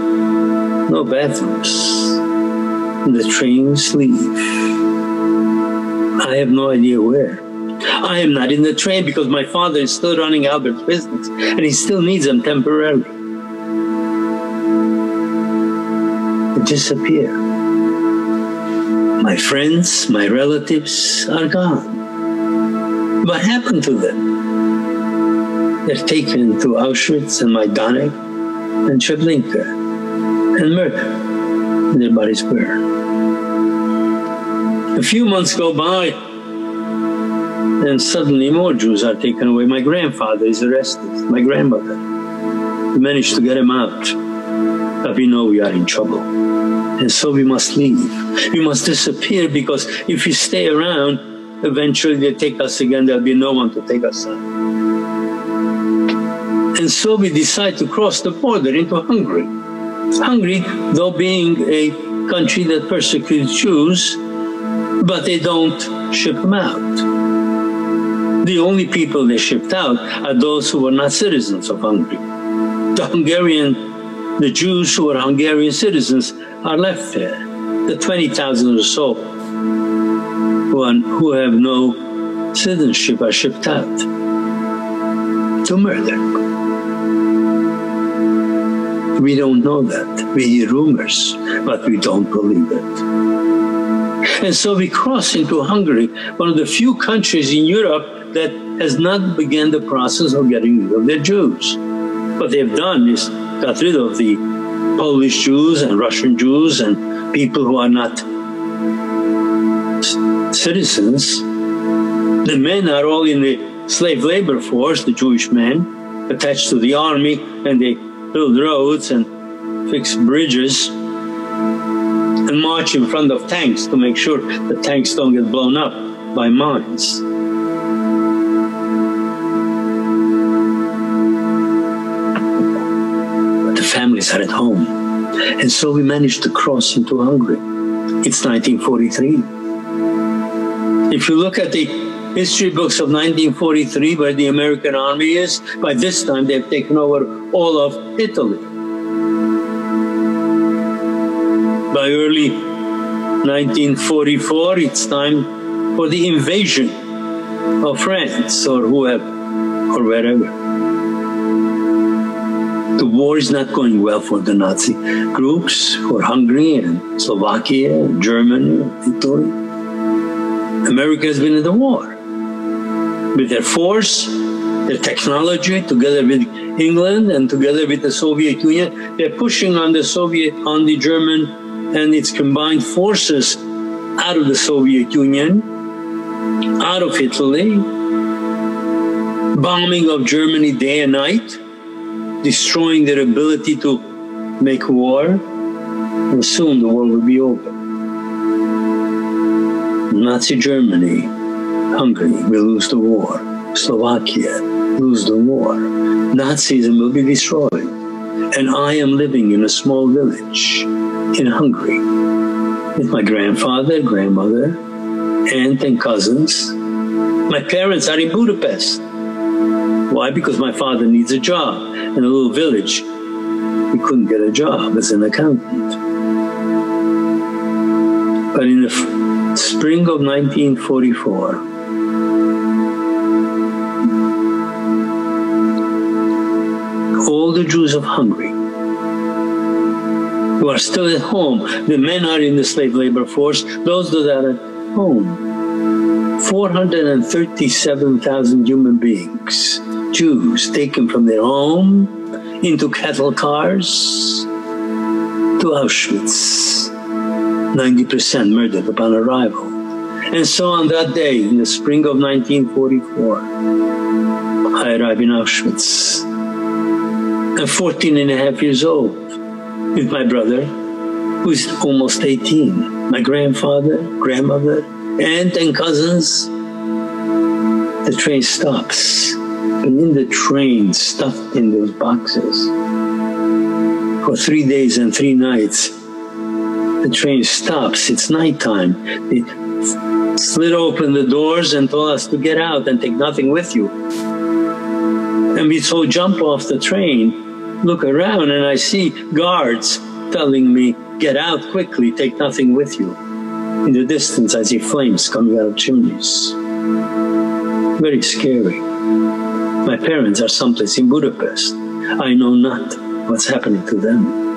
no bathrooms. The trains leave. I have no idea where. I am not in the train because my father is still running Albert's business and he still needs them temporarily. They disappear. My friends, my relatives are gone. What happened to them? They're taken to Auschwitz and Majdanek and Treblinka and murder. And their bodies burn. A few months go by, And suddenly more Jews are taken away. My grandfather is arrested, my grandmother. We managed to get him out. But we know we are in trouble. And so we must leave. We must disappear because if we stay around, eventually they take us again, there'll be no one to take us out. And so we decide to cross the border into Hungary. Hungary, though being a country that persecutes Jews, but they don't ship them out. The only people they shipped out are those who were not citizens of Hungary. The Hungarian, the Jews who were Hungarian citizens are left there. The 20,000 or so who, are, who have no citizenship are shipped out to murder. We don't know that. We hear rumors, but we don't believe it. And so we cross into Hungary, one of the few countries in Europe that has not begun the process of getting rid of their Jews. What they've done is got rid of the Polish Jews and Russian Jews and people who are not citizens. The men are all in the slave labor force, the Jewish men, attached to the army, and they build roads and fix bridges and march in front of tanks to make sure the tanks don't get blown up by mines. But the families are at home. And so we managed to cross into Hungary. It's 1943. If you look at the history books of 1943, where the American army is, by this time they've taken over all of Italy. by early 1944, it's time for the invasion of France or whoever or wherever. The war is not going well for the Nazi groups, for Hungary and Slovakia Germany and Italy. America has been in the war with their force, their technology, together with England and together with the Soviet Union. They're pushing on the Soviet, on the German and its combined forces out of the Soviet Union, out of Italy, bombing of Germany day and night, destroying their ability to make war, and soon the war will be over. Nazi Germany, Hungary will lose the war, Slovakia lose the war, Nazism will be destroyed, and I am living in a small village in Hungary with my grandfather, grandmother, aunt, and cousins. My parents are in Budapest. Why? Because my father needs a job in a little village. He couldn't get a job as an accountant. But in the spring of 1944, the Jews of Hungary who are still at home. The men are in the slave labor force, those that are at home. 437,000 human beings, Jews, taken from their home into cattle cars to Auschwitz. 90% murdered upon arrival. And so on that day, in the spring of 1944, I arrive in Auschwitz. I'm 14 and a half years old with my brother, who's almost 18, my grandfather, grandmother, aunt, and cousins. The train stops, and in the train, stuffed in those boxes, for three days and three nights, the train stops. It's nighttime. They slid open the doors and told us to get out and take nothing with you. And we so jump off the train look around and I see guards telling me, get out quickly, take nothing with you. In the distance I see flames coming out of chimneys. Very scary. My parents are someplace in Budapest. I know not what's happening to them.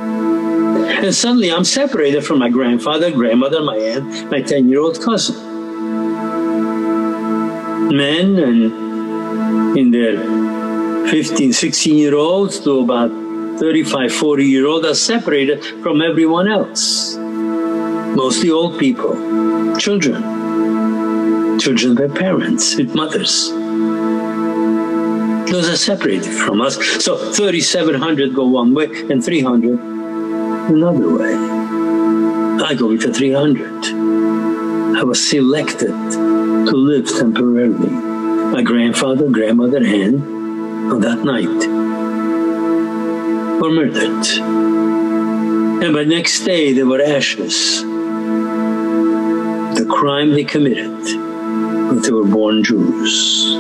And suddenly I'm separated from my grandfather, grandmother, my aunt, my 10 year old cousin. Men and in their 15, 16 year olds to about 35, 40 year olds are separated from everyone else. Mostly old people, children. children of their parents, with mothers. Those are separated from us. So 3,700 go one way and 300 another way. I go with the 300. I was selected to live temporarily. My grandfather, grandmother, and on that night were murdered. And by next day they were ashes. The crime they committed, that they were born Jews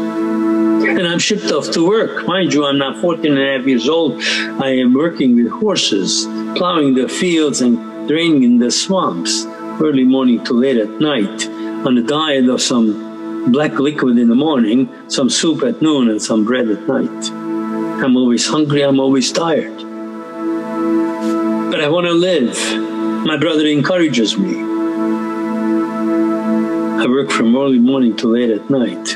and I'm shipped off to work. Mind you, I'm now 14 and a half years old. I am working with horses, plowing the fields and draining the swamps, early morning to late at night, on a diet of some black liquid in the morning, some soup at noon, and some bread at night. I'm always hungry, I'm always tired. But I want to live. My brother encourages me. I work from early morning to late at night.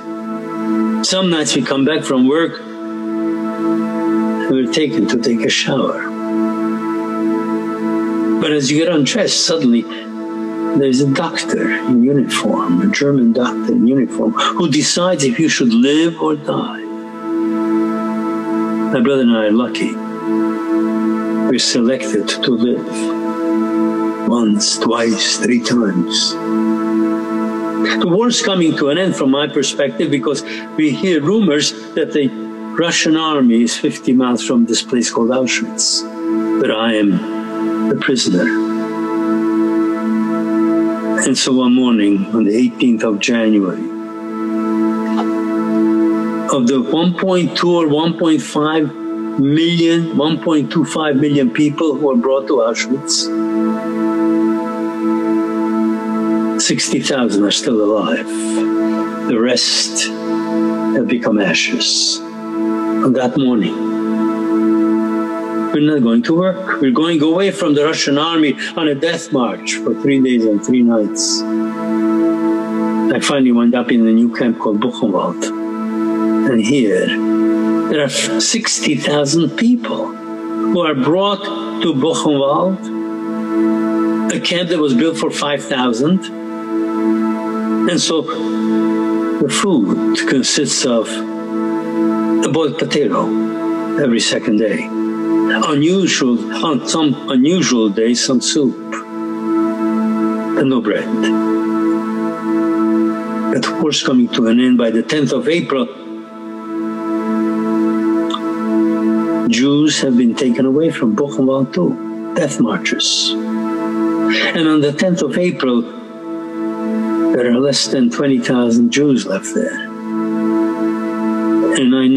Some nights we come back from work and we're taken to take a shower. But as you get undressed, suddenly there's a doctor in uniform, a German doctor in uniform, who decides if you should live or die. My brother and I are lucky. We're selected to live once, twice, three times. The war is coming to an end from my perspective because we hear rumors that the Russian army is 50 miles from this place called Auschwitz, but I am the prisoner. And so one morning on the 18th of January, of the 1.2 or 1.5 million, 1.25 million people who were brought to Auschwitz, 60,000 are still alive. The rest have become ashes. On that morning, we're not going to work. We're going away from the Russian army on a death march for three days and three nights. I finally wound up in a new camp called Buchenwald. And here, there are 60,000 people who are brought to Buchenwald, a camp that was built for 5,000 and so the food consists of a boiled potato every second day. Unusual, on some unusual days, some soup and no bread. But war's coming to an end by the 10th of April. Jews have been taken away from Buchenwald too, death marches. And on the 10th of April, there are less than 20,000 Jews left there.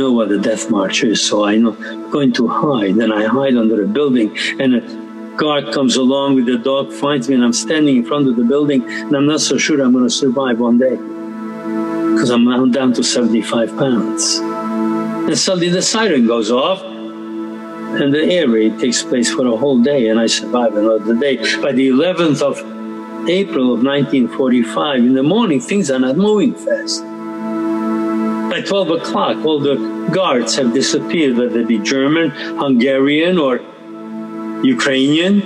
Know what a death march is, so I'm going to hide, and I hide under a building, and a guard comes along with the dog, finds me, and I'm standing in front of the building, and I'm not so sure I'm going to survive one day because I'm now down to 75 pounds. And suddenly the siren goes off, and the air raid takes place for a whole day, and I survive another day. By the 11th of April of 1945, in the morning things are not moving fast. By 12 o'clock, all the guards have disappeared, whether they be German, Hungarian, or Ukrainian,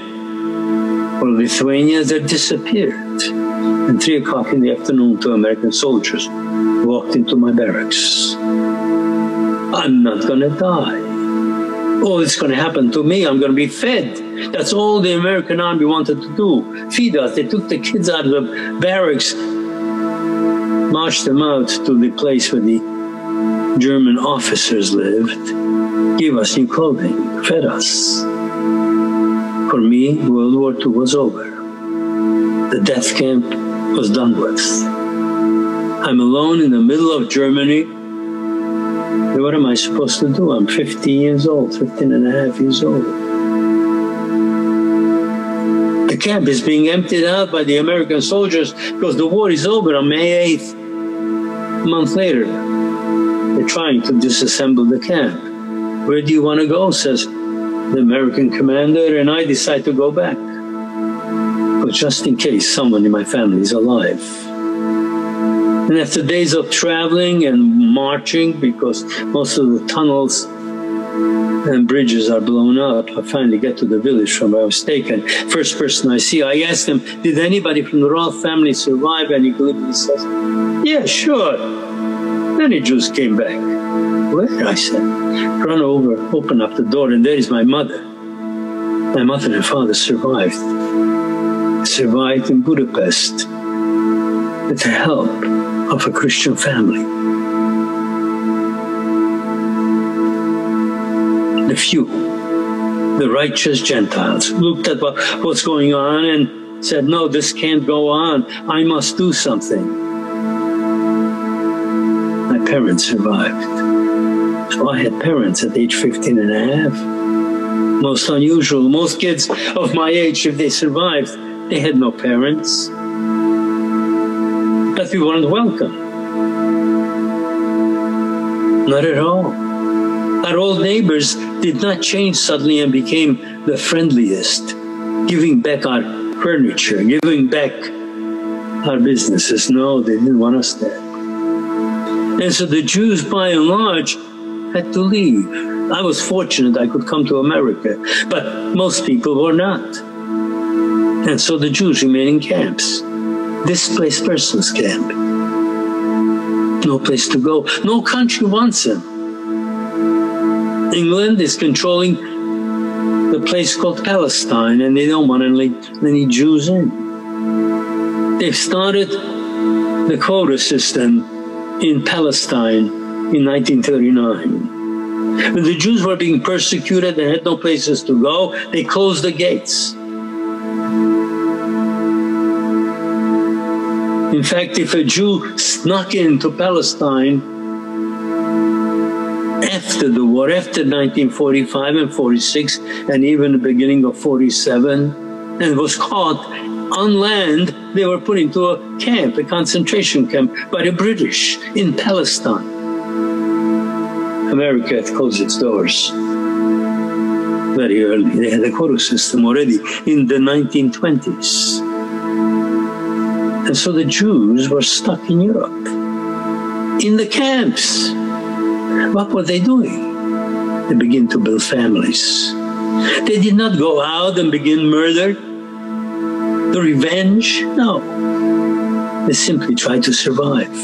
or Lithuanians, they've disappeared. And 3 o'clock in the afternoon, two American soldiers walked into my barracks. I'm not gonna die it's going to happen to me, I'm going to be fed. That's all the American army wanted to do, feed us. They took the kids out of the barracks, marched them out to the place where the German officers lived, gave us new clothing, fed us. For me, World War II was over. The death camp was done with. I'm alone in the middle of Germany what am I supposed to do? I'm 15 years old, 15 and a half years old. The camp is being emptied out by the American soldiers because the war is over on May 8th. A month later, they're trying to disassemble the camp. Where do you want to go? says the American commander, and I decide to go back. But just in case someone in my family is alive. And after days of traveling and marching, because most of the tunnels and bridges are blown up. I finally get to the village from where I was taken. First person I see, I ask them, did anybody from the Roth family survive? And he glibly says, yeah, sure. Many Jews came back. Where? I said, run over, open up the door, and there is my mother. My mother and father survived. Survived in Budapest with the help of a Christian family. The few, the righteous Gentiles, looked at what, what's going on and said, No, this can't go on. I must do something. Parents survived. So I had parents at age 15 and a half. Most unusual. Most kids of my age, if they survived, they had no parents. But we weren't welcome. Not at all. Our old neighbors did not change suddenly and became the friendliest, giving back our furniture, giving back our businesses. No, they didn't want us there. And so the Jews, by and large, had to leave. I was fortunate I could come to America, but most people were not. And so the Jews remain in camps, displaced persons camp. No place to go. No country wants them. England is controlling the place called Palestine, and they don't want any, any Jews in. They've started the quota system in Palestine in 1939. When the Jews were being persecuted and had no places to go, they closed the gates. In fact, if a Jew snuck into Palestine after the war, after 1945 and 46, and even the beginning of 47, and was caught on land, they were put into a camp, a concentration camp by the British in Palestine. America had closed its doors very early. They had a quota system already in the 1920s. And so the Jews were stuck in Europe, in the camps. What were they doing? They began to build families. They did not go out and begin murder, the revenge. No. They simply tried to survive,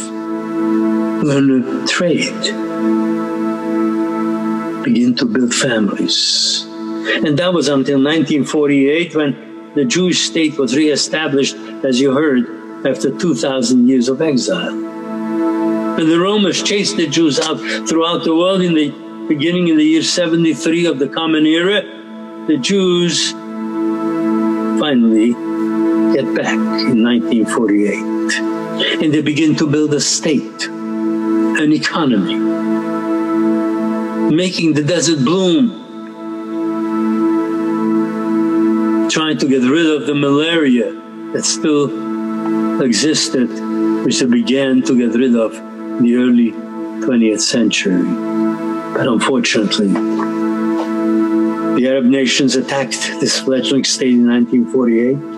learn to trade, begin to build families. And that was until 1948 when the Jewish state was reestablished, as you heard, after 2,000 years of exile. And the Romans chased the Jews out throughout the world in the beginning in the year 73 of the Common Era. The Jews finally get back in 1948 and they begin to build a state, an economy, making the desert bloom, trying to get rid of the malaria that still existed, which they began to get rid of in the early 20th century. But unfortunately, the Arab nations attacked this fledgling state in 1948.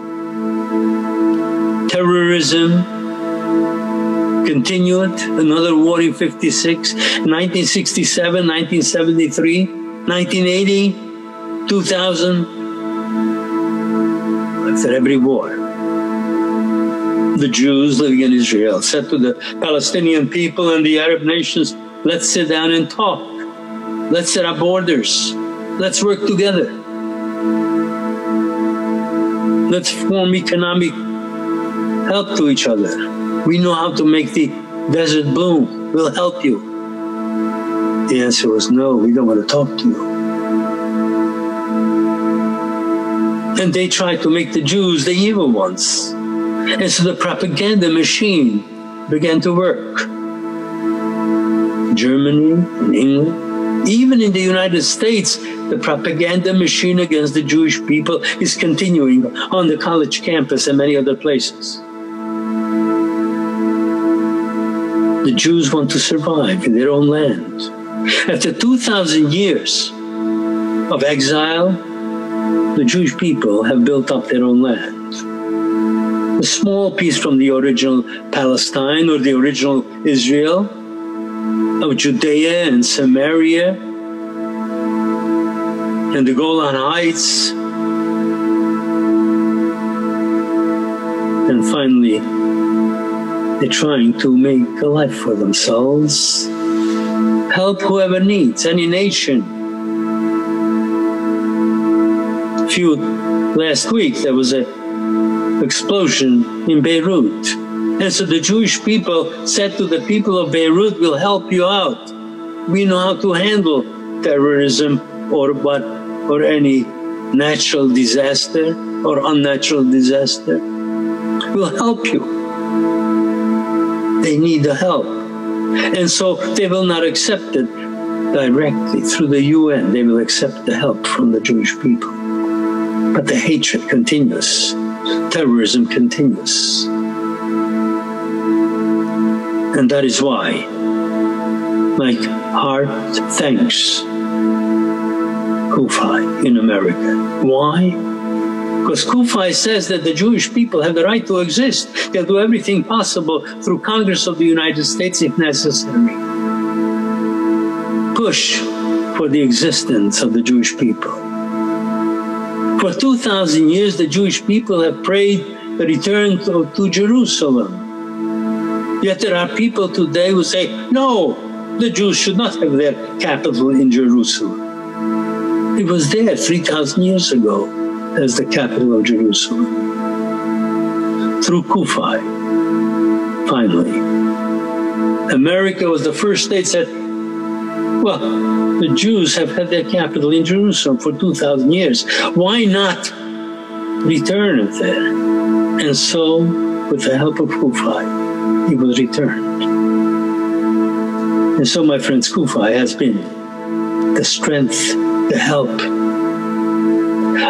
Terrorism continued, another war in 56, 1967, 1973, 1980, 2000. After every war, the Jews living in Israel said to the Palestinian people and the Arab nations, let's sit down and talk. Let's set up borders. Let's work together. Let's form economic help to each other. We know how to make the desert bloom. We'll help you. The answer was no, we don't want to talk to you. And they tried to make the Jews the evil ones. And so the propaganda machine began to work. Germany and England, even in the United States, the propaganda machine against the Jewish people is continuing on the college campus and many other places. The Jews want to survive in their own land. After 2,000 years of exile, the Jewish people have built up their own land. A small piece from the original Palestine or the original Israel, of Judea and Samaria, and the Golan Heights. And finally, they're trying to make a life for themselves, help whoever needs, any nation. A few last week, there was a explosion in Beirut. And so the Jewish people said to the people of Beirut, we'll help you out. We know how to handle terrorism or what or any natural disaster or unnatural disaster. We'll help you. They need the help. And so they will not accept it directly through the UN. They will accept the help from the Jewish people. But the hatred continues terrorism continues. And that is why my heart thanks CUFI in America. Why? Because CUFI says that the Jewish people have the right to exist. They'll do everything possible through Congress of the United States if necessary. Push for the existence of the Jewish people for 2,000 years, the Jewish people have prayed the return to, to Jerusalem. Yet there are people today who say, no, the Jews should not have their capital in Jerusalem. It was there 3,000 years ago as the capital of Jerusalem. Through CUFI, finally. America was the first state that well, the Jews have had their capital in Jerusalem for 2,000 years. Why not return it there? And so, with the help of CUFI, it was returned. And so, my friends, CUFI has been the strength, the help.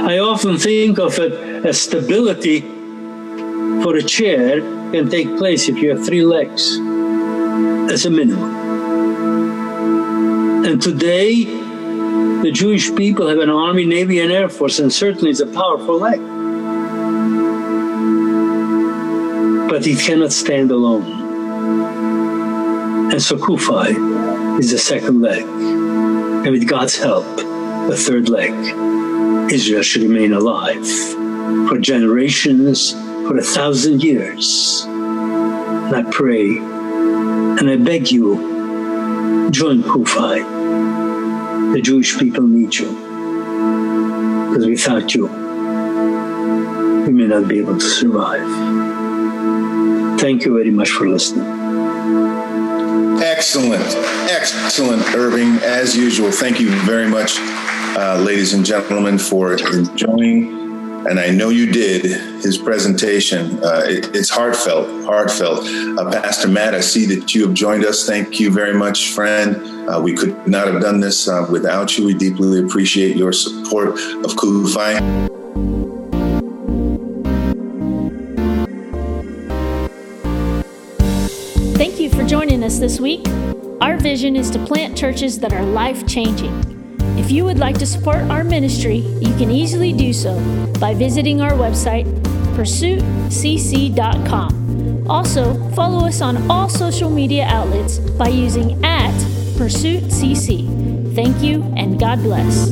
I often think of it as stability for a chair can take place if you have three legs as a minimum. And today, the Jewish people have an army, navy, and air force, and certainly it's a powerful leg. But it cannot stand alone. And so CUFI is the second leg. And with God's help, the third leg. Israel should remain alive for generations, for a thousand years. And I pray and I beg you, join CUFI the Jewish people need you. Because without you, we may not be able to survive. Thank you very much for listening. Excellent, excellent, Irving. As usual, thank you very much, uh, ladies and gentlemen, for enjoying and I know you did his presentation. Uh, it, it's heartfelt, heartfelt. Uh, Pastor Matt, I see that you have joined us. Thank you very much, friend. Uh, we could not have done this uh, without you. We deeply appreciate your support of CUFI. Thank you for joining us this week. Our vision is to plant churches that are life changing. If you would like to support our ministry, you can easily do so by visiting our website, pursuitcc.com. Also, follow us on all social media outlets by using at PursuitCC. Thank you and God bless.